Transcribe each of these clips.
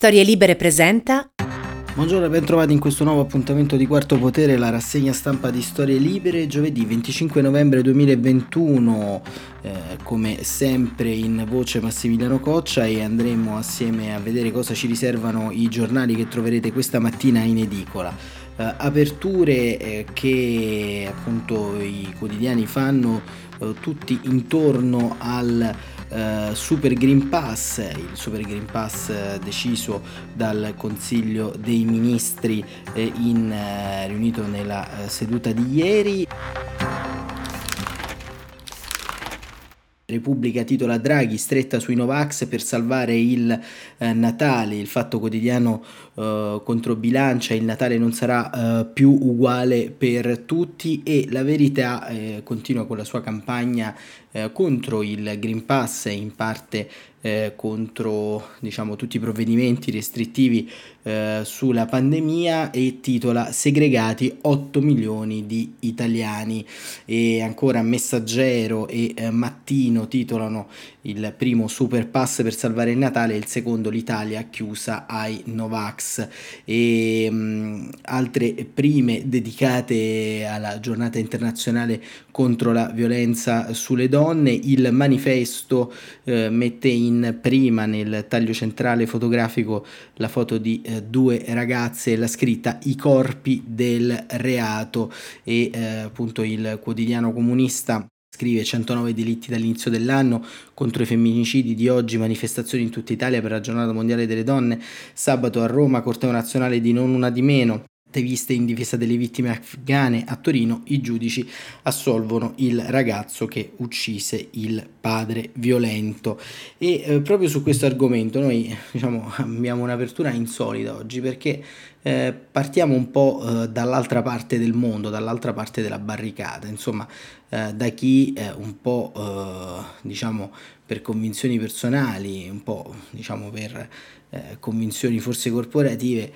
Storie Libere presenta. Buongiorno e ben trovati in questo nuovo appuntamento di Quarto Potere, la rassegna stampa di Storie Libere, giovedì 25 novembre 2021, eh, come sempre in voce Massimiliano Coccia e andremo assieme a vedere cosa ci riservano i giornali che troverete questa mattina in edicola. Eh, aperture eh, che appunto i quotidiani fanno eh, tutti intorno al Uh, Super Green Pass, il Super Green Pass uh, deciso dal Consiglio dei Ministri uh, in, riunito nella seduta di ieri. Repubblica titola Draghi stretta sui Novax per salvare il eh, Natale, il fatto quotidiano eh, controbilancia, il Natale non sarà eh, più uguale per tutti e la verità eh, continua con la sua campagna eh, contro il Green Pass in parte eh, contro diciamo, tutti i provvedimenti restrittivi eh, sulla pandemia e titola Segregati 8 milioni di italiani. E ancora Messaggero e eh, Mattino titolano il primo super pass per salvare il Natale e il secondo l'Italia chiusa ai Novax. E mh, mm, altre prime dedicate alla giornata internazionale contro la violenza sulle donne. Il manifesto eh, mette in prima nel taglio centrale fotografico la foto di eh, due ragazze e la scritta i corpi del reato e eh, appunto il quotidiano comunista scrive 109 delitti dall'inizio dell'anno contro i femminicidi di oggi, manifestazioni in tutta Italia per la giornata mondiale delle donne, sabato a Roma, corteo nazionale di non una di meno, viste in difesa delle vittime afghane a Torino, i giudici assolvono il ragazzo che uccise il padre violento. E eh, proprio su questo argomento noi diciamo, abbiamo un'apertura insolita oggi perché eh, partiamo un po' eh, dall'altra parte del mondo, dall'altra parte della barricata, insomma eh, da chi eh, un po' eh, diciamo per convinzioni personali, un po' diciamo per convinzioni forse corporative,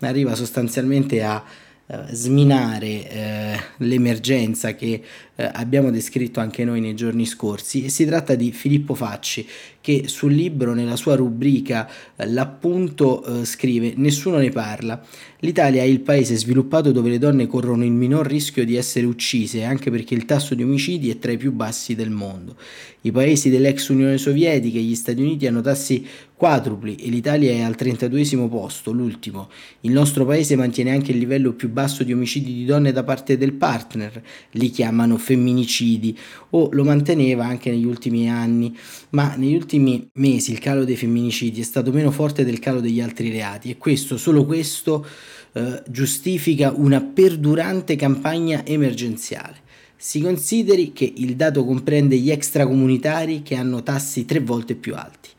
arriva sostanzialmente a sminare eh, l'emergenza che eh, abbiamo descritto anche noi nei giorni scorsi e si tratta di Filippo Facci che sul libro nella sua rubrica eh, l'appunto eh, scrive nessuno ne parla. l'Italia è il paese sviluppato dove le donne corrono il minor rischio di essere uccise anche perché il tasso di omicidi è tra i più bassi del mondo. I paesi dell'ex Unione Sovietica e gli Stati Uniti hanno tassi quadrupli e l'Italia è al 32 posto, l'ultimo. Il nostro paese mantiene anche il livello più basso di omicidi di donne da parte del partner, li chiamano femminicidi, o lo manteneva anche negli ultimi anni, ma negli ultimi mesi il calo dei femminicidi è stato meno forte del calo degli altri reati e questo, solo questo, eh, giustifica una perdurante campagna emergenziale. Si consideri che il dato comprende gli extracomunitari che hanno tassi tre volte più alti.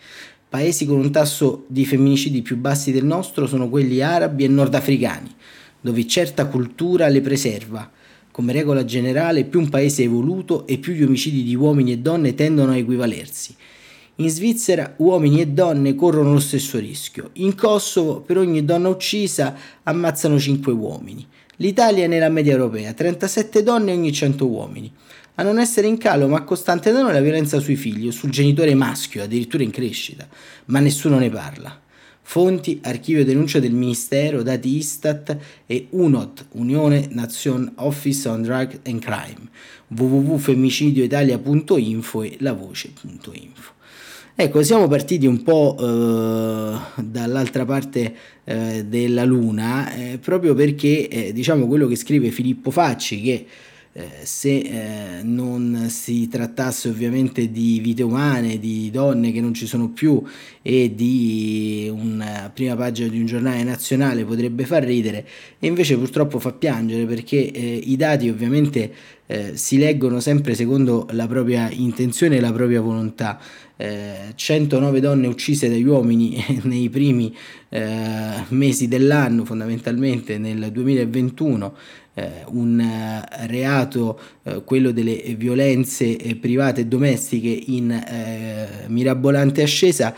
Paesi con un tasso di femminicidi più bassi del nostro sono quelli arabi e nordafricani, dove certa cultura le preserva. Come regola generale, più un paese è evoluto e più gli omicidi di uomini e donne tendono a equivalersi. In Svizzera uomini e donne corrono lo stesso rischio. In Kosovo per ogni donna uccisa ammazzano 5 uomini. L'Italia è nella media europea, 37 donne ogni 100 uomini. A non essere in calo ma costante da noi la violenza sui figli o sul genitore maschio, addirittura in crescita, ma nessuno ne parla. Fonti, archivio denuncia del Ministero, dati Istat e UNOT, Unione Nation Office on Drug and Crime, www.femmicidioitalia.info e lavoce.info. Ecco, siamo partiti un po' eh, dall'altra parte eh, della Luna, eh, proprio perché eh, diciamo quello che scrive Filippo Facci, che eh, se eh, non si trattasse ovviamente di vite umane, di donne che non ci sono più e di una prima pagina di un giornale nazionale potrebbe far ridere e invece purtroppo fa piangere perché eh, i dati ovviamente eh, si leggono sempre secondo la propria intenzione e la propria volontà. Eh, 109 donne uccise dagli uomini nei primi eh, mesi dell'anno, fondamentalmente nel 2021, eh, un eh, reato, eh, quello delle violenze eh, private e domestiche in eh, mirabolante ascesa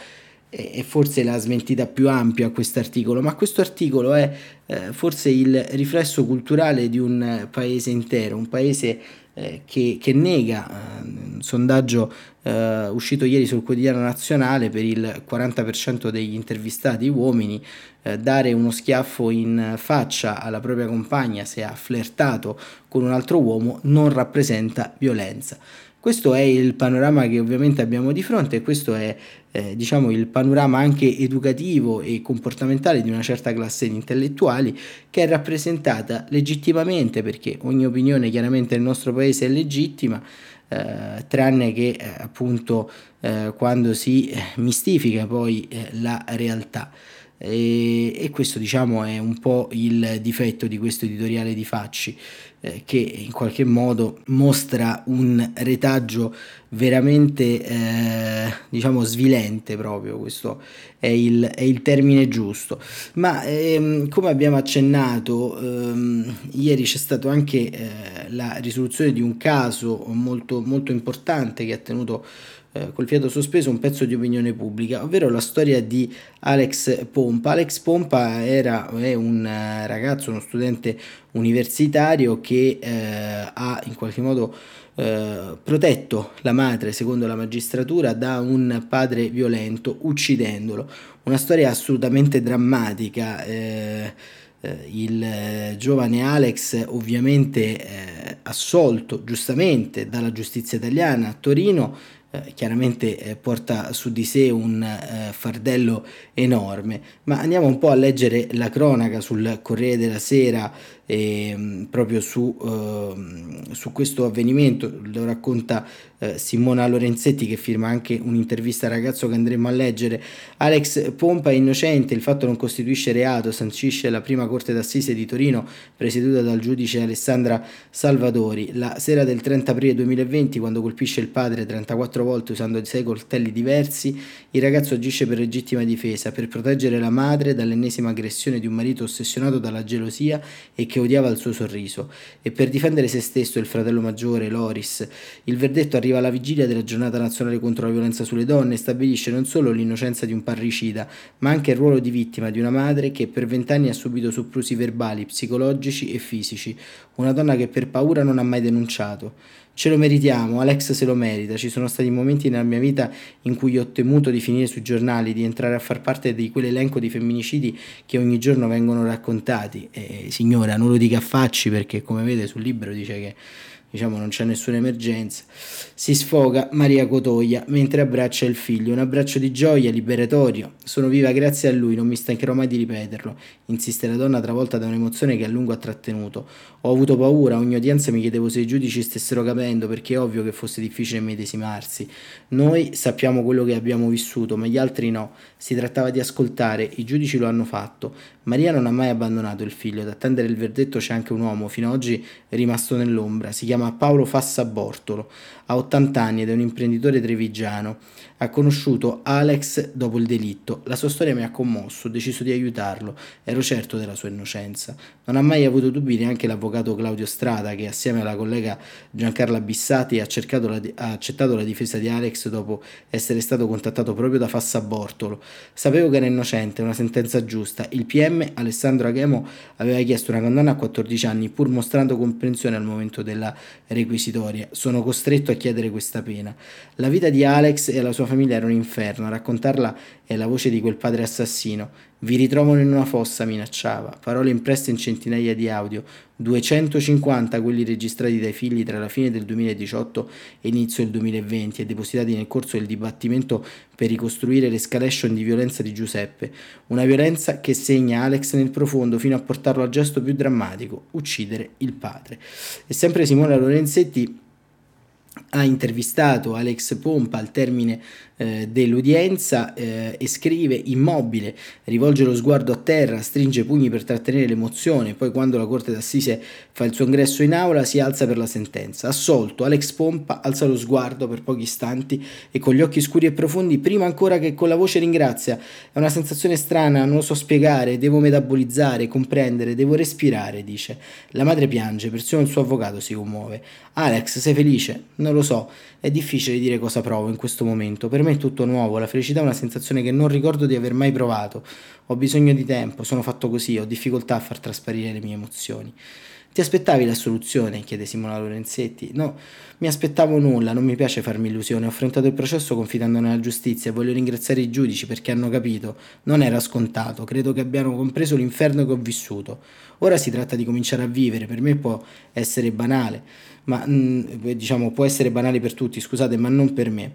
è forse la smentita più ampia a questo articolo, ma questo articolo è eh, forse il riflesso culturale di un paese intero, un paese eh, che, che, nega eh, un sondaggio eh, uscito ieri sul quotidiano nazionale per il 40% degli intervistati uomini eh, dare uno schiaffo in faccia alla propria compagna se ha flirtato con un altro uomo non rappresenta violenza. Questo è il panorama che ovviamente abbiamo di fronte e questo è eh, diciamo il panorama anche educativo e comportamentale di una certa classe di intellettuali che è rappresentata legittimamente perché ogni opinione chiaramente nel nostro paese è legittima eh, tranne che eh, appunto eh, quando si mistifica poi eh, la realtà. E, e, questo diciamo è un po' il difetto di questo editoriale di Facci eh, che in qualche modo mostra un retaggio veramente eh, diciamo svilente proprio. Questo è il, è il termine giusto. Ma ehm, come abbiamo accennato ehm, ieri c'è stato anche eh, la risoluzione di un caso molto, molto importante che ha tenuto eh, col fiato sospeso un pezzo di opinione pubblica, ovvero la storia di Alex Pompa. Alex Pompa era, è un eh, ragazzo, uno studente universitario che eh, ha in qualche modo eh, protetto la madre, secondo la magistratura, da un padre violento, uccidendolo. Una storia assolutamente drammatica. Eh, eh, il giovane Alex ovviamente assolto giustamente dalla giustizia italiana a Torino eh, chiaramente eh, porta su di sé un eh, fardello enorme, ma andiamo un po' a leggere la cronaca sul Corriere della Sera eh, proprio su, eh, su, questo avvenimento, lo racconta eh, Simona Lorenzetti che firma anche un'intervista al ragazzo che andremo a leggere. Alex Pompa è innocente, il fatto non costituisce reato, sancisce la prima corte d'assise di Torino presieduta dal giudice Alessandra Salvadori. La sera del 30 aprile 2020, quando colpisce il padre 34 volte usando sei coltelli diversi, il ragazzo agisce per legittima difesa, per proteggere la madre dall'ennesima aggressione di un marito ossessionato dalla gelosia e che odiava il suo sorriso, e per difendere se stesso e il fratello maggiore, Loris. Il verdetto arriva alla vigilia della giornata nazionale contro la violenza sulle donne e stabilisce non solo l'innocenza di un parricida, ma anche il ruolo di vittima di una madre che per vent'anni ha subito soprusi verbali, psicologici e fisici, una donna che per paura non ha mai denunciato. Ce lo meritiamo, Alex se lo merita. Ci sono stati momenti nella mia vita in cui ho temuto di finire sui giornali, di entrare a far parte di quell'elenco di femminicidi che ogni giorno vengono raccontati. E, signora, non lo dica a facci perché, come vede sul libro, dice che diciamo non c'è nessuna emergenza, si sfoga Maria Cotoia mentre abbraccia il figlio, un abbraccio di gioia, liberatorio. Sono viva grazie a lui, non mi stancherò mai di ripeterlo, insiste la donna travolta da un'emozione che a lungo ha trattenuto. Ho avuto paura, ogni udienza mi chiedevo se i giudici stessero capendo, perché è ovvio che fosse difficile medesimarsi. Noi sappiamo quello che abbiamo vissuto, ma gli altri no. Si trattava di ascoltare, i giudici lo hanno fatto. Maria non ha mai abbandonato il figlio, ad attendere il verdetto c'è anche un uomo, fino ad oggi rimasto nell'ombra, si chiama Paolo Fassa Bortolo, ha 80 anni ed è un imprenditore trevigiano. Ha conosciuto Alex dopo il delitto. La sua storia mi ha commosso, ho deciso di aiutarlo, ero certo della sua innocenza. Non ha mai avuto dubbi neanche l'avvocato Claudio Strada, che assieme alla collega Giancarla Bissati ha, la, ha accettato la difesa di Alex dopo essere stato contattato proprio da Fassa Bortolo. Sapevo che era innocente, una sentenza giusta. Il PM Alessandro Aghemo aveva chiesto una condanna a 14 anni, pur mostrando comprensione al momento della requisitoria. Sono costretto a chiedere questa pena. La vita di Alex e la sua famiglia era un inferno, a raccontarla è la voce di quel padre assassino. Vi ritrovano in una fossa, minacciava. Parole impresse in centinaia di audio, 250 quelli registrati dai figli tra la fine del 2018 e inizio del 2020 e depositati nel corso del dibattimento per ricostruire l'escalation di violenza di Giuseppe. Una violenza che segna Alex nel profondo fino a portarlo al gesto più drammatico, uccidere il padre. E sempre Simona Lorenzetti ha intervistato Alex Pompa al termine eh, dell'udienza eh, e scrive immobile, rivolge lo sguardo a terra, stringe pugni per trattenere l'emozione, poi quando la corte d'assise fa il suo ingresso in aula si alza per la sentenza. Assolto, Alex Pompa alza lo sguardo per pochi istanti e con gli occhi scuri e profondi, prima ancora che con la voce ringrazia. È una sensazione strana, non lo so spiegare, devo metabolizzare, comprendere, devo respirare, dice. La madre piange, persino il suo avvocato si commuove. Alex, sei felice? Non lo so. È difficile dire cosa provo in questo momento, per me è tutto nuovo, la felicità è una sensazione che non ricordo di aver mai provato. Ho bisogno di tempo, sono fatto così, ho difficoltà a far trasparire le mie emozioni. Ti aspettavi la soluzione? chiede Simona Lorenzetti. No, mi aspettavo nulla, non mi piace farmi illusioni. Ho affrontato il processo confidando nella giustizia voglio ringraziare i giudici perché hanno capito. Non era scontato, credo che abbiano compreso l'inferno che ho vissuto. Ora si tratta di cominciare a vivere, per me può essere banale, ma mm, diciamo può essere banale per tutti, scusate, ma non per me.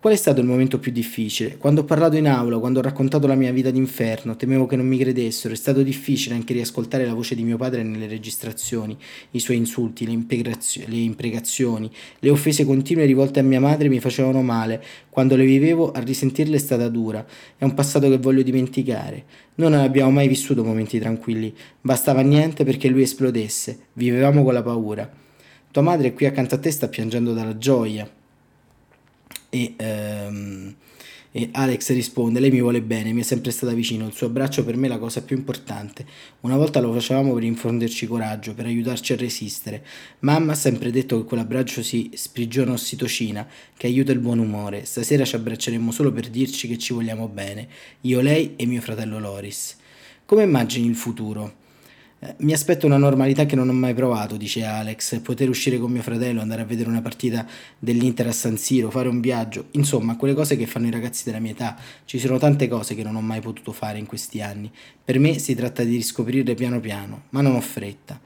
Qual è stato il momento più difficile? Quando ho parlato in aula, quando ho raccontato la mia vita d'inferno, temevo che non mi credessero, è stato difficile anche riascoltare la voce di mio padre nelle registrazioni, i suoi insulti, le, le imprecazioni, le offese continue rivolte a mia madre mi facevano male, quando le vivevo a risentirle è stata dura, è un passato che voglio dimenticare. Noi non abbiamo mai vissuto momenti tranquilli, bastava niente perché lui esplodesse, vivevamo con la paura. Tua madre qui accanto a te sta piangendo dalla gioia e, ehm, e Alex risponde, lei mi vuole bene, mi è sempre stata vicino, il suo abbraccio per me è la cosa più importante. Una volta lo facevamo per infonderci coraggio, per aiutarci a resistere. Mamma ha sempre detto che quell'abbraccio si sprigiona ossitocina, che aiuta il buon umore. Stasera ci abbracceremo solo per dirci che ci vogliamo bene, io, lei e mio fratello Loris. Come immagini il futuro? Eh, mi aspetto una normalità che non ho mai provato, dice Alex, poter uscire con mio fratello, andare a vedere una partita dell'Inter a San Siro, fare un viaggio, insomma, quelle cose che fanno i ragazzi della mia età. Ci sono tante cose che non ho mai potuto fare in questi anni. Per me si tratta di riscoprirle piano piano, ma non ho fretta.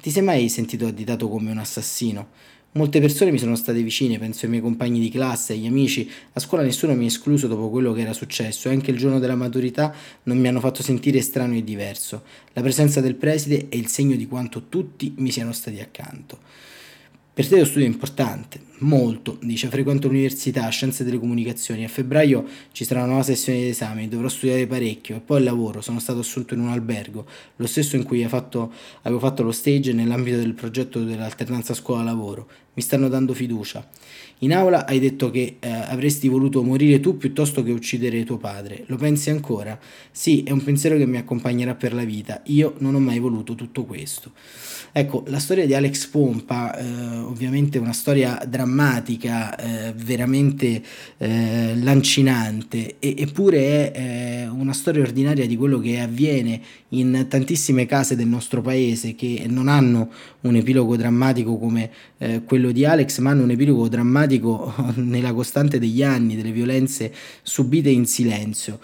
Ti sei mai sentito additato come un assassino? Molte persone mi sono state vicine, penso ai miei compagni di classe, agli amici. A scuola nessuno mi ha escluso dopo quello che era successo e anche il giorno della maturità non mi hanno fatto sentire strano e diverso. La presenza del preside è il segno di quanto tutti mi siano stati accanto. Per te lo studio è importante, molto, dice, frequento l'università, scienze delle comunicazioni, a febbraio ci sarà una nuova sessione di esami, dovrò studiare parecchio e poi il lavoro, sono stato assunto in un albergo, lo stesso in cui fatto, avevo fatto lo stage nell'ambito del progetto dell'alternanza scuola-lavoro, mi stanno dando fiducia. In aula hai detto che eh, avresti voluto morire tu piuttosto che uccidere tuo padre. Lo pensi ancora? Sì, è un pensiero che mi accompagnerà per la vita. Io non ho mai voluto tutto questo. Ecco, la storia di Alex Pompa, eh, ovviamente una storia drammatica, eh, veramente eh, lancinante, e, eppure è eh, una storia ordinaria di quello che avviene in tantissime case del nostro paese che non hanno un epilogo drammatico come eh, quello di Alex, ma hanno un epilogo drammatico nella costante degli anni, delle violenze subite in silenzio.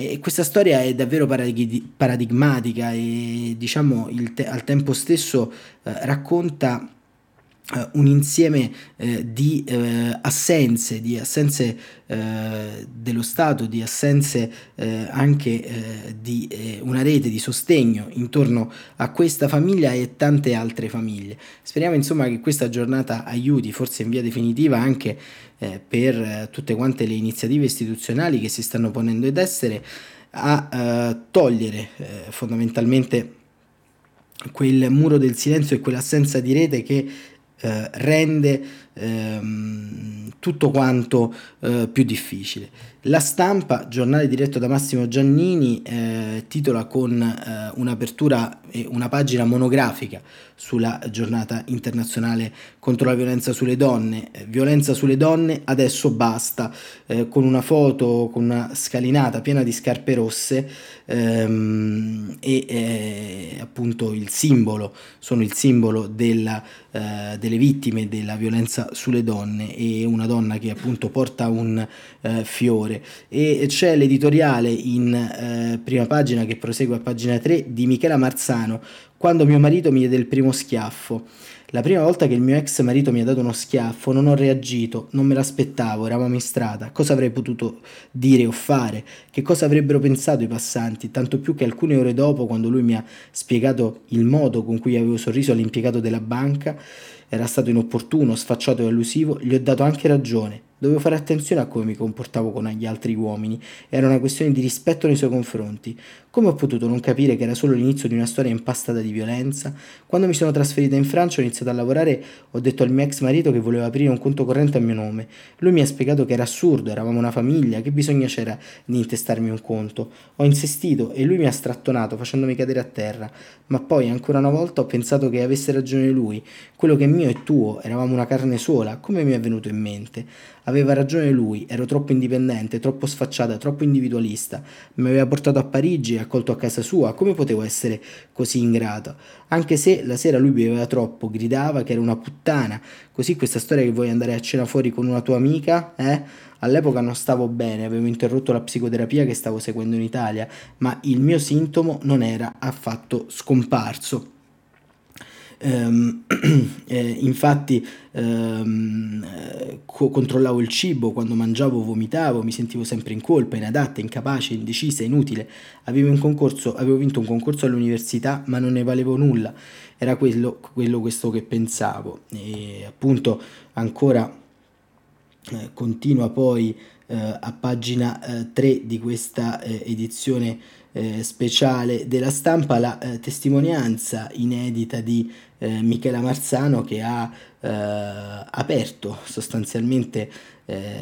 E questa storia è davvero paradigmatica e diciamo te- al tempo stesso eh, racconta un insieme eh, di eh, assenze, di assenze eh, dello Stato, di assenze eh, anche eh, di una rete di sostegno intorno a questa famiglia e tante altre famiglie. Speriamo insomma che questa giornata aiuti, forse in via definitiva, anche per tutte quante le iniziative istituzionali che si stanno ponendo ed essere a togliere fondamentalmente quel muro del silenzio e quell'assenza di rete che eh, rende ehm, tutto quanto eh, più difficile. La stampa, giornale diretto da Massimo Giannini, eh, titola con eh, un'apertura e una pagina monografica sulla giornata internazionale contro la violenza sulle donne. Eh, violenza sulle donne, adesso basta, eh, con una foto, con una scalinata piena di scarpe rosse ehm, e eh, appunto il simbolo, sono il simbolo della, eh, delle vittime della violenza sulle donne e una donna che appunto porta un fiore e c'è l'editoriale in eh, prima pagina che prosegue a pagina 3 di Michela Marzano quando mio marito mi diede il primo schiaffo. La prima volta che il mio ex marito mi ha dato uno schiaffo non ho reagito, non me l'aspettavo, eravamo in strada. Cosa avrei potuto dire o fare? Che cosa avrebbero pensato i passanti? Tanto più che alcune ore dopo, quando lui mi ha spiegato il modo con cui avevo sorriso all'impiegato della banca, era stato inopportuno, sfacciato e allusivo, gli ho dato anche ragione. Dovevo fare attenzione a come mi comportavo con gli altri uomini, era una questione di rispetto nei suoi confronti. Come ho potuto non capire che era solo l'inizio di una storia impastata di violenza? Quando mi sono trasferita in Francia e ho iniziato a lavorare, ho detto al mio ex marito che voleva aprire un conto corrente a mio nome. Lui mi ha spiegato che era assurdo, eravamo una famiglia, che bisogno c'era di intestarmi un conto. Ho insistito e lui mi ha strattonato facendomi cadere a terra, ma poi ancora una volta ho pensato che avesse ragione lui. Quello che è mio è tuo, eravamo una carne sola, come mi è venuto in mente? Aveva ragione lui, ero troppo indipendente, troppo sfacciata, troppo individualista. Mi aveva portato a Parigi e accolto a casa sua, come potevo essere così ingrata? Anche se la sera lui beveva troppo, gridava che era una puttana. Così questa storia che vuoi andare a cena fuori con una tua amica, eh? All'epoca non stavo bene, avevo interrotto la psicoterapia che stavo seguendo in Italia, ma il mio sintomo non era affatto scomparso. Um, eh, infatti um, co- controllavo il cibo, quando mangiavo vomitavo, mi sentivo sempre in colpa, inadatta, incapace, indecisa, inutile. Avevo, un concorso, avevo vinto un concorso all'università ma non ne valevo nulla, era quello, quello questo che pensavo. E appunto ancora eh, continua poi eh, a pagina eh, 3 di questa eh, edizione eh, speciale della stampa la eh, testimonianza inedita di Michela Marzano che ha aperto sostanzialmente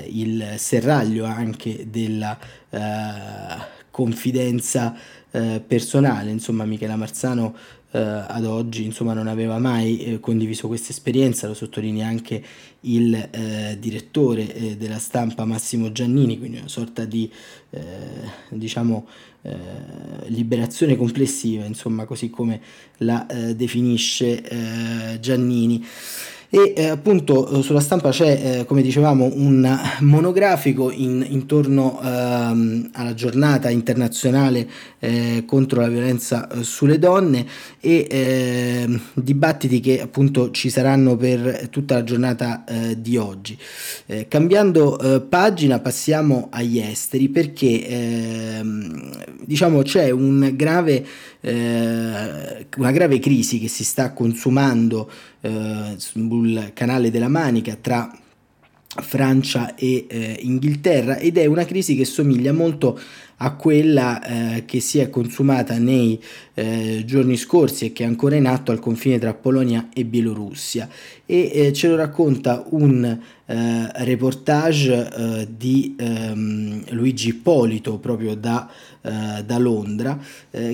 il serraglio anche della confidenza personale, insomma Michela Marzano eh, ad oggi insomma non aveva mai eh, condiviso questa esperienza, lo sottolinea anche il eh, direttore eh, della stampa Massimo Giannini, quindi una sorta di eh, diciamo eh, liberazione complessiva, insomma così come la definisce Giannini e eh, appunto eh, sulla stampa c'è, eh, come dicevamo, un monografico in, intorno ehm, alla giornata internazionale eh, contro la violenza eh, sulle donne e ehm, dibattiti che appunto ci saranno per tutta la giornata eh, di oggi. cambiando pagina passiamo agli esteri perché ehm, diciamo c'è un grave, una grave crisi che si sta consumando sul canale della Manica tra Francia e eh, Inghilterra ed è una crisi che somiglia molto a quella eh, che si è consumata nei eh, giorni scorsi e che è ancora in atto al confine tra Polonia e Bielorussia. E eh, ce lo racconta un eh, reportage eh, di ehm, Luigi Ippolito proprio da, eh, da Londra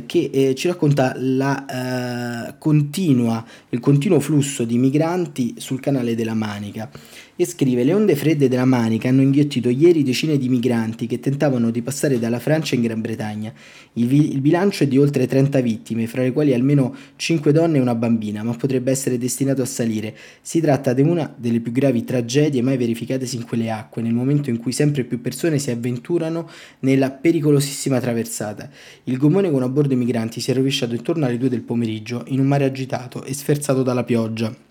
che ci racconta la, continua, il continuo flusso di migranti sul canale della Manica e scrive le onde fredde della Manica hanno inghiottito ieri decine di migranti che tentavano di passare dalla Francia in Gran Bretagna. Il, vi- il, bilancio è di oltre 30 vittime, fra le quali almeno 5 donne e una bambina, ma potrebbe essere destinato a salire. Si tratta di una delle più gravi tragedie mai verificatesi in quelle acque, nel momento in cui sempre più persone si avventurano nella pericolosissima traversata. Il gommone con a bordo i migranti si è rovesciato intorno alle 2 del pomeriggio in un mare agitato e sferzato dalla pioggia.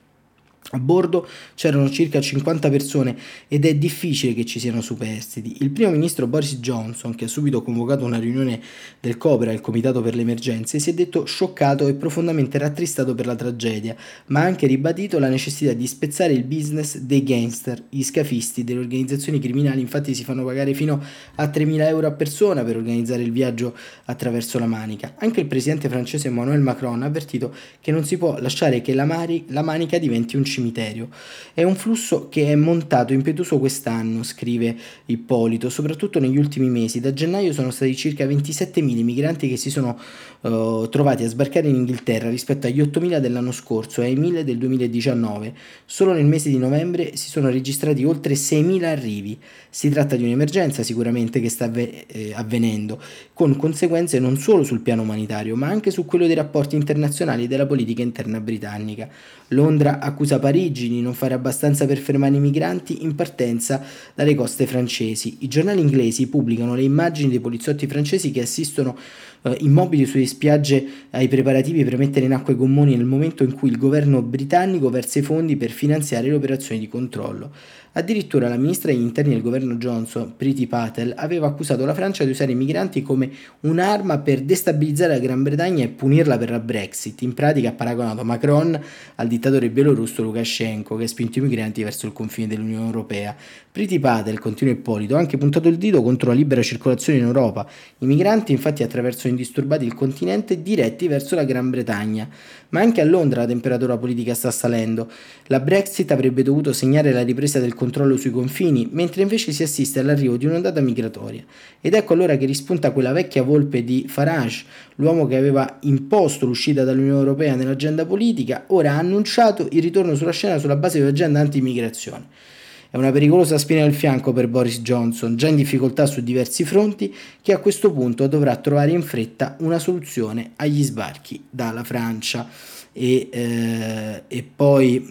A bordo c'erano circa 50 persone ed è difficile che ci siano superstiti. Il primo ministro Boris Johnson, che ha subito convocato una riunione del COBRA, il Comitato per le Emergenze, si è detto scioccato e profondamente rattristato per la tragedia, ma ha anche ribadito la necessità di spezzare il business dei gangster. Gli scafisti delle organizzazioni criminali infatti si fanno pagare fino a 3.000 euro a persona per organizzare il viaggio attraverso la Manica. Anche il presidente francese Emmanuel Macron ha avvertito che non si può lasciare che la, mari, la Manica diventi un cimitero. È un flusso che è montato impetuoso quest'anno, scrive Ippolito, soprattutto negli ultimi mesi. Da gennaio sono stati circa 27.000 migranti che si sono uh, trovati a sbarcare in Inghilterra rispetto agli 8.000 dell'anno scorso e ai 1.000 del 2019. Solo nel mese di novembre si sono registrati oltre 6.000 arrivi. Si tratta di un'emergenza sicuramente che sta avve- eh, avvenendo, con conseguenze non solo sul piano umanitario, ma anche su quello dei rapporti internazionali e della politica interna britannica. Londra accusa Parigi di non fare abbastanza per fermare i migranti in partenza dalle coste francesi. I giornali inglesi pubblicano le immagini dei poliziotti francesi che assistono eh, immobili sulle spiagge ai preparativi per mettere in acqua i gommoni nel momento in cui il governo britannico versa i fondi per finanziare le operazioni di controllo. Addirittura la ministra degli interni del governo Johnson, Priti Patel, aveva accusato la Francia di usare i migranti come un'arma per destabilizzare la Gran Bretagna e punirla per la Brexit. In pratica ha paragonato Macron al dittatore bielorusso Lukashenko che ha spinto i migranti verso il confine dell'Unione Europea. Priti Patel, continua Ippolito, ha anche puntato il dito contro la libera circolazione in Europa. I migranti infatti attraversano indisturbati il continente diretti verso la Gran Bretagna. Ma anche a Londra la temperatura politica sta salendo. La Brexit avrebbe dovuto segnare la ripresa del controllo sui confini, mentre invece si assiste all'arrivo di un'ondata migratoria. Ed ecco allora che rispunta quella vecchia volpe di Farage, l'uomo che aveva imposto l'uscita dall'Unione Europea nell'agenda politica, ora ha annunciato il ritorno sulla scena sulla base di un'agenda anti-immigrazione. È una pericolosa spina al fianco per Boris Johnson, già in difficoltà su diversi fronti, che a questo punto dovrà trovare in fretta una soluzione agli sbarchi dalla Francia. E, eh, e poi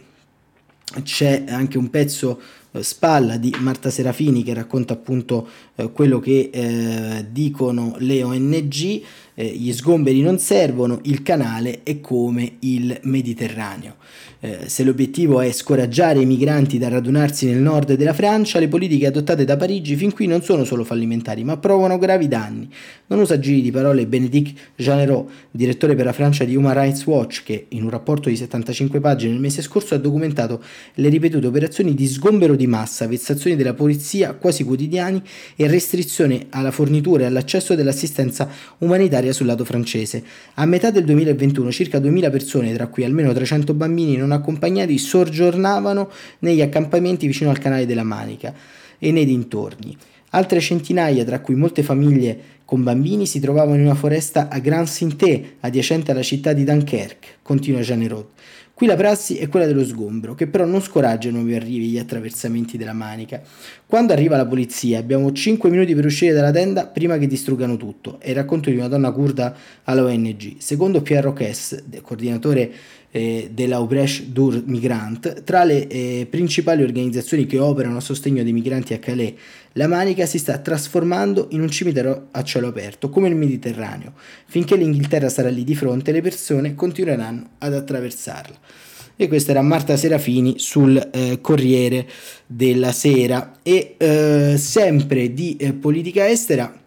c'è anche un pezzo eh, spalla di Marta Serafini che racconta appunto eh, quello che eh, dicono le ONG, eh, gli sgomberi non servono, il canale è come il Mediterraneo. Eh, se l'obiettivo è scoraggiare i migranti da radunarsi nel nord della Francia, le politiche adottate da Parigi fin qui non sono solo fallimentari, ma provano gravi danni. Non usa giri di parole Bénédicte Jeanneret, direttore per la Francia di Human Rights Watch, che in un rapporto di 75 pagine il mese scorso ha documentato le ripetute operazioni di sgombero di massa, vessazioni della polizia quasi quotidiani e restrizione alla fornitura e all'accesso dell'assistenza umanitaria sul lato francese. A metà del 2021 circa 2000 persone, tra cui almeno 300 bambini non accompagnati, soggiornavano negli accampamenti vicino al canale della Manica e nei dintorni. Altre centinaia, tra cui molte famiglie con bambini, si trovavano in una foresta a Grand Sinté, adiacente alla città di Dunkerque, continua Jeanne Qui la prassi è quella dello sgombro, che però non scoraggia i nuovi arrivi e gli attraversamenti della manica. Quando arriva la polizia abbiamo 5 minuti per uscire dalla tenda prima che distruggano tutto. È il racconto di una donna kurda alla ONG. Secondo Pierre Roques, coordinatore eh, della Ubrecht Dur Migrant, tra le eh, principali organizzazioni che operano a sostegno dei migranti a Calais, la Manica si sta trasformando in un cimitero a cielo aperto, come il Mediterraneo. Finché l'Inghilterra sarà lì di fronte, le persone continueranno ad attraversarla. E questa era Marta Serafini sul eh, Corriere della Sera. E eh, sempre di eh, politica estera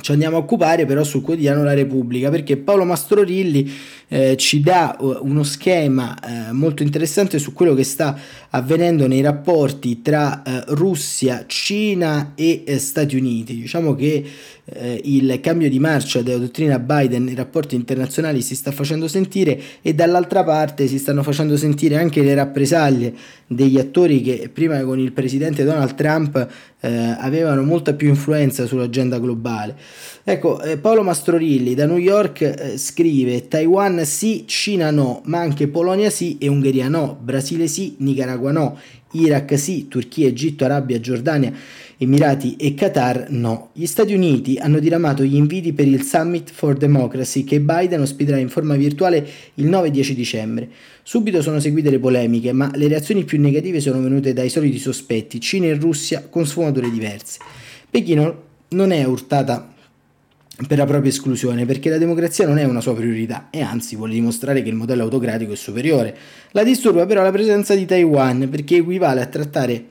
ci andiamo a occupare però sul quotidiano La Repubblica perché Paolo Mastrorilli eh, ci dà uh, uno schema eh, molto interessante su quello che sta avvenendo nei rapporti tra eh, Russia, Cina e eh, Stati Uniti. Diciamo che eh, il cambio di marcia della dottrina Biden nei rapporti internazionali si sta facendo sentire e dall'altra parte si stanno facendo sentire anche le rappresaglie degli attori che prima con il presidente Donald Trump eh, avevano molta più influenza sull'agenda globale. Ecco, eh, Paolo Mastrorilli da New York eh, scrive Taiwan sì, Cina no, ma anche Polonia sì e Ungheria no, Brasile sì, Nicaragua no, Iraq sì, Turchia, Egitto, Arabia, Giordania Emirati e Qatar no. Gli Stati Uniti hanno diramato gli inviti per il Summit for Democracy che Biden ospiterà in forma virtuale il 9-10 dicembre. Subito sono seguite le polemiche, ma le reazioni più negative sono venute dai soliti sospetti, Cina e Russia con sfumature diverse. Pechino non è urtata per la propria esclusione, perché la democrazia non è una sua priorità e anzi vuole dimostrare che il modello autocratico è superiore. La disturba però la presenza di Taiwan, perché equivale a trattare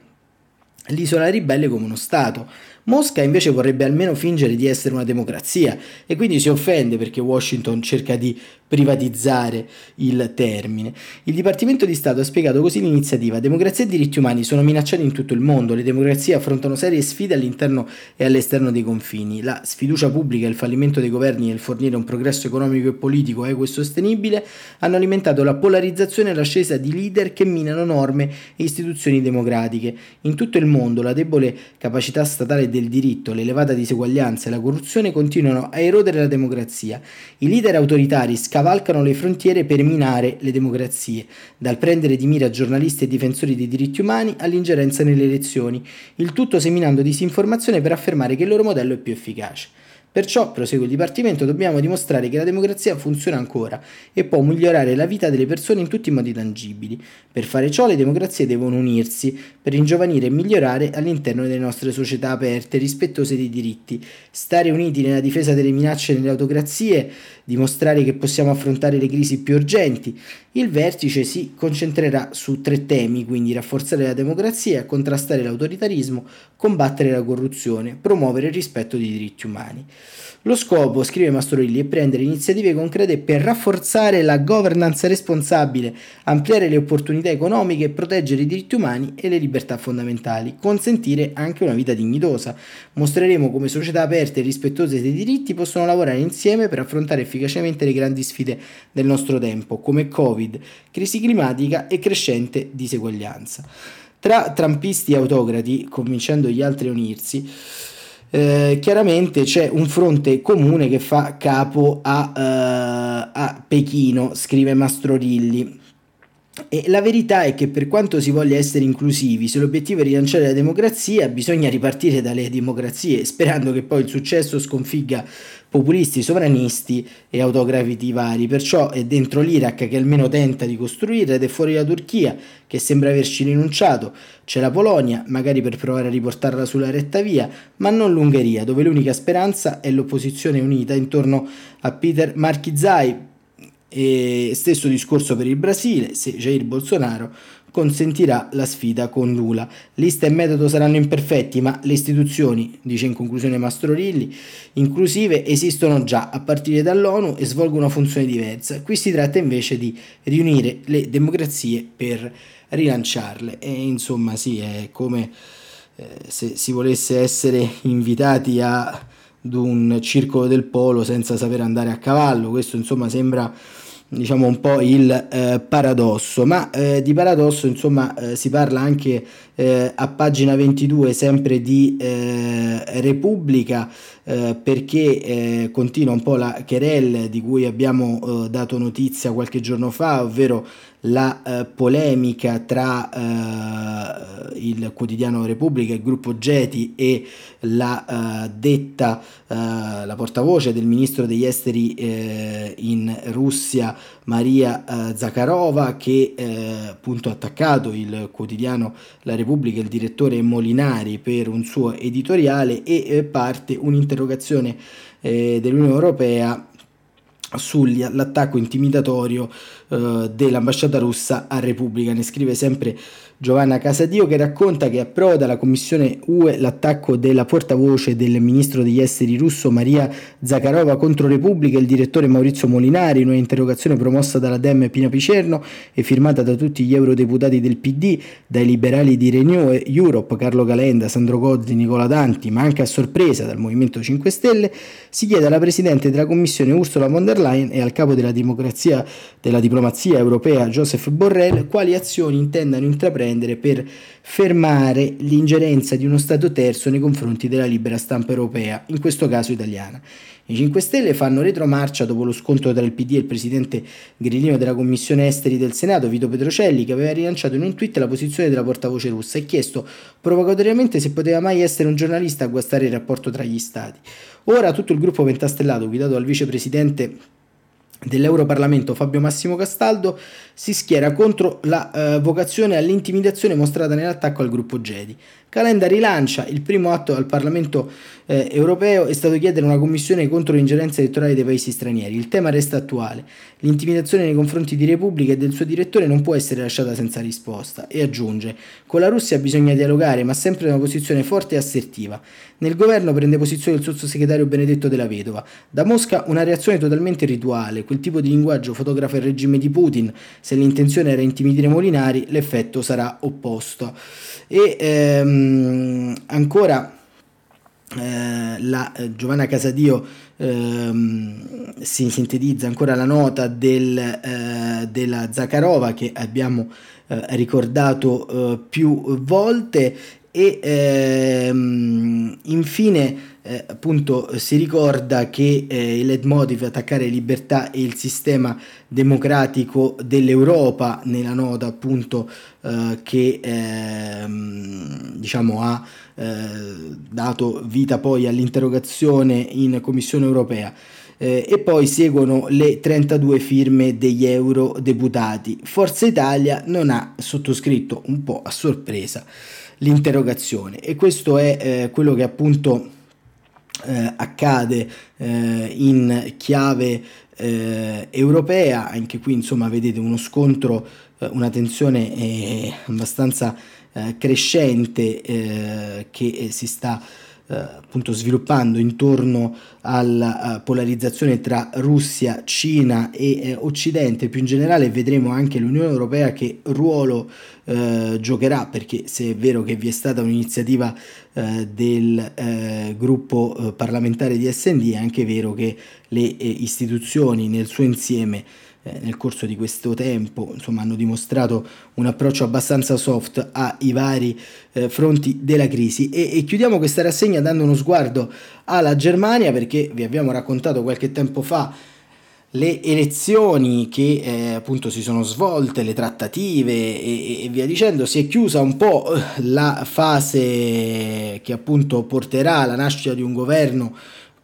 l'isola ribelle come uno Stato. Mosca invece vorrebbe almeno fingere di essere una democrazia e quindi si offende perché Washington cerca di privatizzare il termine. Il Dipartimento di Stato ha spiegato così l'iniziativa. Democrazia e diritti umani sono minacciati in tutto il mondo, le democrazie affrontano serie sfide all'interno e all'esterno dei confini. La sfiducia pubblica, il fallimento dei governi nel fornire un progresso economico e politico equo e sostenibile hanno alimentato la polarizzazione e l'ascesa di leader che minano norme e istituzioni democratiche. In tutto il mondo la debole capacità statale del diritto, l'elevata diseguaglianza e la corruzione continuano a erodere la democrazia. I leader autoritari scavalcano le frontiere per minare le democrazie, dal prendere di mira giornalisti e difensori dei diritti umani all'ingerenza nelle elezioni, il tutto seminando disinformazione per affermare che il loro modello è più efficace. Perciò, prosegue il Dipartimento, dobbiamo dimostrare che la democrazia funziona ancora e può migliorare la vita delle persone in tutti i modi tangibili. Per fare ciò le democrazie devono unirsi, per ingiovanire e migliorare all'interno delle nostre società aperte, rispettose dei diritti. Stare uniti nella difesa delle minacce nelle autocrazie, dimostrare che possiamo affrontare le crisi più urgenti. Il vertice si concentrerà su tre temi, quindi rafforzare la democrazia, contrastare l'autoritarismo, combattere la corruzione, promuovere il rispetto dei diritti umani. Lo scopo, scrive Mastrorilli, è prendere iniziative concrete per rafforzare la governance responsabile, ampliare le opportunità economiche, proteggere i diritti umani e le libertà fondamentali, consentire anche una vita dignitosa. Mostreremo come società aperte e rispettose dei diritti possono lavorare insieme per affrontare efficacemente le grandi sfide del nostro tempo, come Covid, crisi climatica e crescente diseguaglianza. Tra trampisti e autocrati, convincendo gli altri a unirsi, eh, chiaramente c'è un fronte comune che fa capo a, uh, a Pechino, scrive Mastrorilli. E la verità è che per quanto si voglia essere inclusivi, se l'obiettivo è rilanciare la democrazia, bisogna ripartire dalle democrazie, sperando che poi il successo sconfigga populisti, sovranisti e autografi vari. Perciò è dentro l'Iraq che almeno tenta di costruire ed è fuori la Turchia che sembra averci rinunciato. C'è la Polonia, magari per provare a riportarla sulla retta via, ma non l'Ungheria, dove l'unica speranza è l'opposizione unita intorno a Peter Markizai, e stesso discorso per il Brasile, se Jair Bolsonaro consentirà la sfida con Lula. Lista e metodo saranno imperfetti, ma le istituzioni, dice in conclusione Mastrorilli, inclusive esistono già a partire dall'ONU e svolgono una funzione diversa. Qui si tratta invece di riunire le democrazie per rilanciarle. E insomma, sì, è come eh, se si volesse essere invitati ad un circolo del polo senza saper andare a cavallo. Questo insomma sembra diciamo un po' il eh, paradosso, ma eh, di paradosso insomma eh, si parla anche eh, a pagina 22 sempre di eh, Repubblica eh, perché continua un po' la querelle di cui abbiamo dato notizia qualche giorno fa, ovvero la eh, polemica tra eh, il quotidiano Repubblica, il gruppo Geti e la eh, detta, eh, la portavoce del ministro degli esteri eh, in Russia, Maria eh, Zakharova, che appunto ha attaccato il quotidiano La Repubblica, il direttore Molinari per un suo editoriale e parte un'interrogazione dell'Unione Europea sull'attacco intimidatorio eh, dell'ambasciata russa a Repubblica. Ne scrive sempre Giovanna Casadio che racconta che approda la Commissione UE l'attacco della portavoce del ministro degli esteri russo Maria Zakharova contro Repubblica e il direttore Maurizio Molinari in un'interrogazione promossa dalla Dem Pina Picerno e firmata da tutti gli eurodeputati del PD, dai liberali di Renew Europe, Carlo Calenda, Sandro Gozzi, Nicola Danti, ma anche a sorpresa dal Movimento 5 Stelle, si chiede alla Presidente della Commissione Ursula von der Leyen e al capo della, della diplomazia europea Joseph Borrell quali azioni intendano intraprendere per fermare l'ingerenza di uno Stato terzo nei confronti della libera stampa europea, in questo caso italiana. I 5 Stelle fanno retromarcia dopo lo scontro tra il PD e il presidente grillino della Commissione Esteri del Senato, Vito Petrocelli, che aveva rilanciato in un tweet la posizione della portavoce russa e chiesto provocatoriamente se poteva mai essere un giornalista a guastare il rapporto tra gli Stati. Ora tutto il gruppo pentastellato, guidato dal vicepresidente dell'Europarlamento Fabio Massimo Castaldo si schiera contro la eh, vocazione all'intimidazione mostrata nell'attacco al gruppo Gedi. Calenda rilancia il primo atto al Parlamento eh, europeo è stato chiedere una commissione contro l'ingerenza elettorale dei paesi stranieri. Il tema resta attuale. L'intimidazione nei confronti di Repubblica e del suo direttore non può essere lasciata senza risposta. E aggiunge: Con la Russia bisogna dialogare, ma sempre in una posizione forte e assertiva. Nel governo prende posizione il sottosegretario Benedetto della Vedova. Da Mosca una reazione totalmente rituale. Quel tipo di linguaggio fotografa il regime di Putin. Se l'intenzione era intimidire Molinari, l'effetto sarà opposto. E ehm, ancora eh, la eh, Giovanna Casadio ehm, si sintetizza ancora la nota del, eh, della Zakharova che abbiamo eh, ricordato eh, più volte e ehm, infine eh, appunto si ricorda che eh, il leitmotiv attaccare libertà e il sistema democratico dell'Europa nella nota appunto eh, che ehm, diciamo ha eh, dato vita poi all'interrogazione in Commissione europea. Eh, e poi seguono le 32 firme degli eurodeputati. Forza Italia non ha sottoscritto un po' a sorpresa l'interrogazione. E questo è eh, quello che appunto eh, accade eh, in chiave eh, europea, anche qui insomma vedete uno scontro, eh, una tensione eh, abbastanza crescente che si sta eh, appunto sviluppando intorno alla uh, polarizzazione tra Russia, Cina e eh, Occidente, più in generale vedremo anche l'Unione Europea che ruolo eh, giocherà, perché se è vero che vi è stata un'iniziativa eh, del eh, gruppo parlamentare di SD, è anche vero che le istituzioni nel suo insieme eh, nel corso di questo tempo insomma, hanno dimostrato un approccio abbastanza soft ai vari eh, fronti della crisi. E, e, chiudiamo questa rassegna dando uno sguardo alla Germania perché vi abbiamo raccontato qualche tempo fa le elezioni che eh, appunto si sono svolte, le trattative e, e, via dicendo, si è chiusa un po' la fase che appunto porterà alla nascita di un governo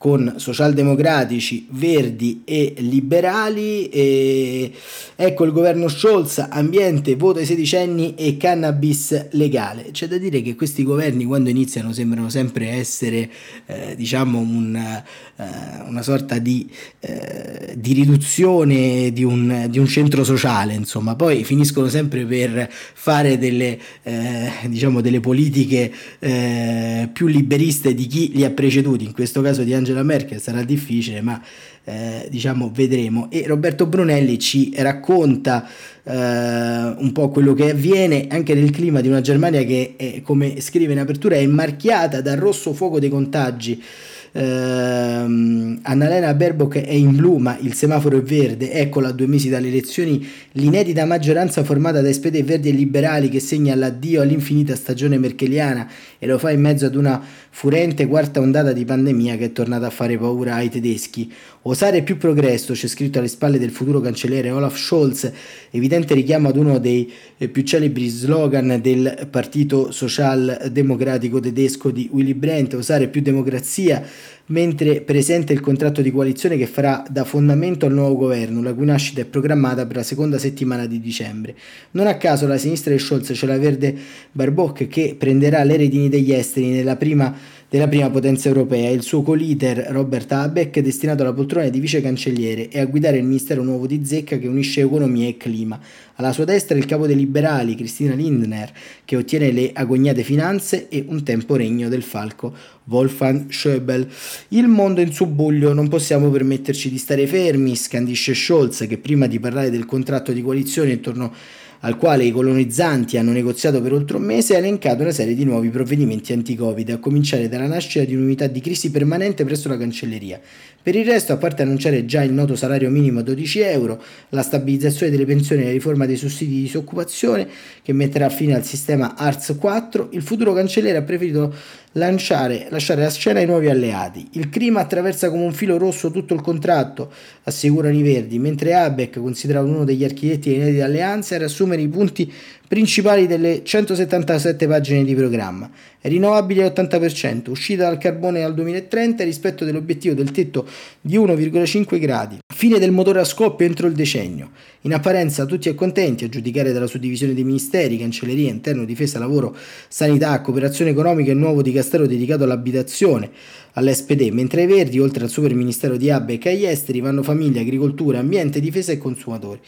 con socialdemocratici, verdi e liberali. E ecco il governo Scholz, ambiente, voto ai sedicenni e cannabis legale. C'è da dire che questi governi quando iniziano sembrano sempre essere eh, diciamo un, eh, una sorta di, eh, di riduzione di un, di un, centro sociale, insomma, poi finiscono sempre per fare delle, eh, diciamo delle politiche eh, più liberiste di chi li ha preceduti, in questo caso di Angela Angela Merkel sarà difficile, ma eh, diciamo vedremo. E Roberto Brunelli ci racconta eh, un po' quello che avviene anche nel clima di una Germania che, è, come scrive in apertura, è marchiata dal rosso fuoco dei contagi ehm, Annalena Baerbock è in blu ma il semaforo è verde, eccola a due mesi dalle elezioni l'inedita maggioranza formata da SPD verdi e liberali che segna l'addio all'infinita stagione merkeliana e lo fa in mezzo ad una furente quarta ondata di pandemia che è tornata a fare paura ai tedeschi. Osare più progresso, c'è scritto alle spalle del futuro cancelliere Olaf Scholz, evidente richiamo ad uno dei eh, più celebri slogan del Partito Socialdemocratico tedesco di Willy Brandt, osare più democrazia, mentre presenta il contratto di coalizione che farà da fondamento al nuovo governo, la cui nascita è programmata per la seconda settimana di dicembre. Non a caso la sinistra di Scholz c'è la verde Barbock che prenderà le redini degli esteri nella prima della prima potenza europea, il suo co-leader Robert Habeck destinato alla poltrona di vice cancelliere e a guidare il ministero nuovo di Zecca che unisce economia e clima. Alla sua destra il capo dei liberali, Cristina Lindner, che ottiene le agognate finanze e un tempo regno del falco Wolfgang Schäuble. Il mondo in subbuglio, non possiamo permetterci di stare fermi, scandisce Scholz che prima di parlare del contratto di coalizione intorno al quale i colonizzanti hanno negoziato per oltre un mese, ha elencato una serie di nuovi provvedimenti anti-Covid, a cominciare dalla nascita di un'unità di crisi permanente presso la cancelleria. Per il resto, a parte annunciare già il noto salario minimo a 12 euro, la stabilizzazione delle pensioni e la riforma dei sussidi di disoccupazione che metterà fine al sistema ARS 4, il futuro cancelliere ha preferito lanciare, lasciare la scena ai nuovi alleati. Il clima attraversa come un filo rosso tutto il contratto, assicurano i Verdi, mentre Abeck, considerato uno degli architetti delle alleanze, riassumere i punti principali delle 177 pagine di programma. Rinnovabili all'80%, uscita dal carbone al 2030 rispetto dell'obiettivo del tetto di 1,5 gradi. Fine del motore a scoppio entro il decennio. In apparenza tutti e contenti, a giudicare dalla suddivisione dei ministeri, cancelleria, interno, difesa, lavoro, sanità, cooperazione economica e nuovo dicastero dedicato all'abitazione, all'SPD, mentre i Verdi, oltre al super ministero di Abec e agli esteri, vanno famiglia, agricoltura, ambiente, difesa e consumatori.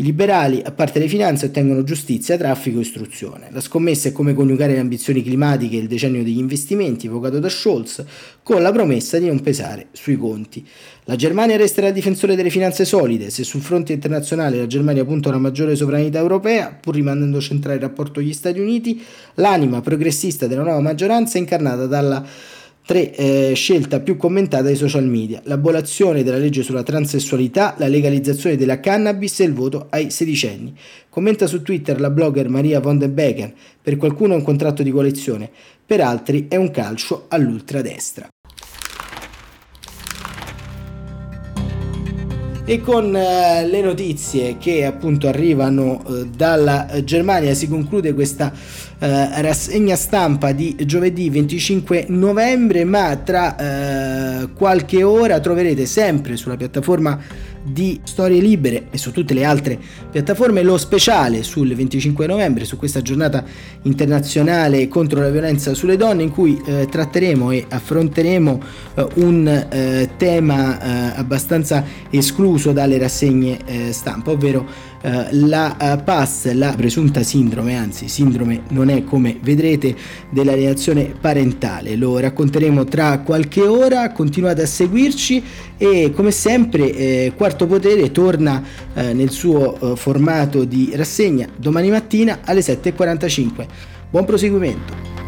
I liberali, a parte le finanze, ottengono giustizia, traffico e istruzione. La scommessa è come coniugare le ambizioni climatiche e il decennio degli investimenti evocato da Scholz con la promessa di non pesare sui conti. La Germania resterà difensore delle finanze solide, se sul fronte internazionale la Germania punta a una maggiore sovranità europea, pur rimanendo centrale il rapporto con gli Stati Uniti, l'anima progressista della nuova maggioranza è incarnata dalla 3. Eh, scelta più commentata dai social media. L'abolizione della legge sulla transessualità, la legalizzazione della cannabis e il voto ai sedicenni. Commenta su Twitter la blogger Maria von den Becken. Per qualcuno è un contratto di coalizione, per altri è un calcio all'ultradestra. E con eh, le notizie che appunto arrivano eh, dalla Germania si conclude questa eh, rassegna stampa di giovedì 25 novembre, ma tra eh, qualche ora troverete sempre sulla piattaforma di Storie Libere e su tutte le altre piattaforme lo speciale sul 25 novembre su questa giornata internazionale contro la violenza sulle donne in cui eh, tratteremo e affronteremo eh, un eh, tema eh, abbastanza escluso dalle rassegne eh, stampa, ovvero eh, la uh, PAS, la presunta sindrome, anzi sindrome non è come vedrete della reazione parentale, lo racconteremo tra qualche ora, continuate a seguirci e come sempre eh, Quarto Potere torna eh, nel suo eh, formato di rassegna domani mattina alle 7.45. Buon proseguimento!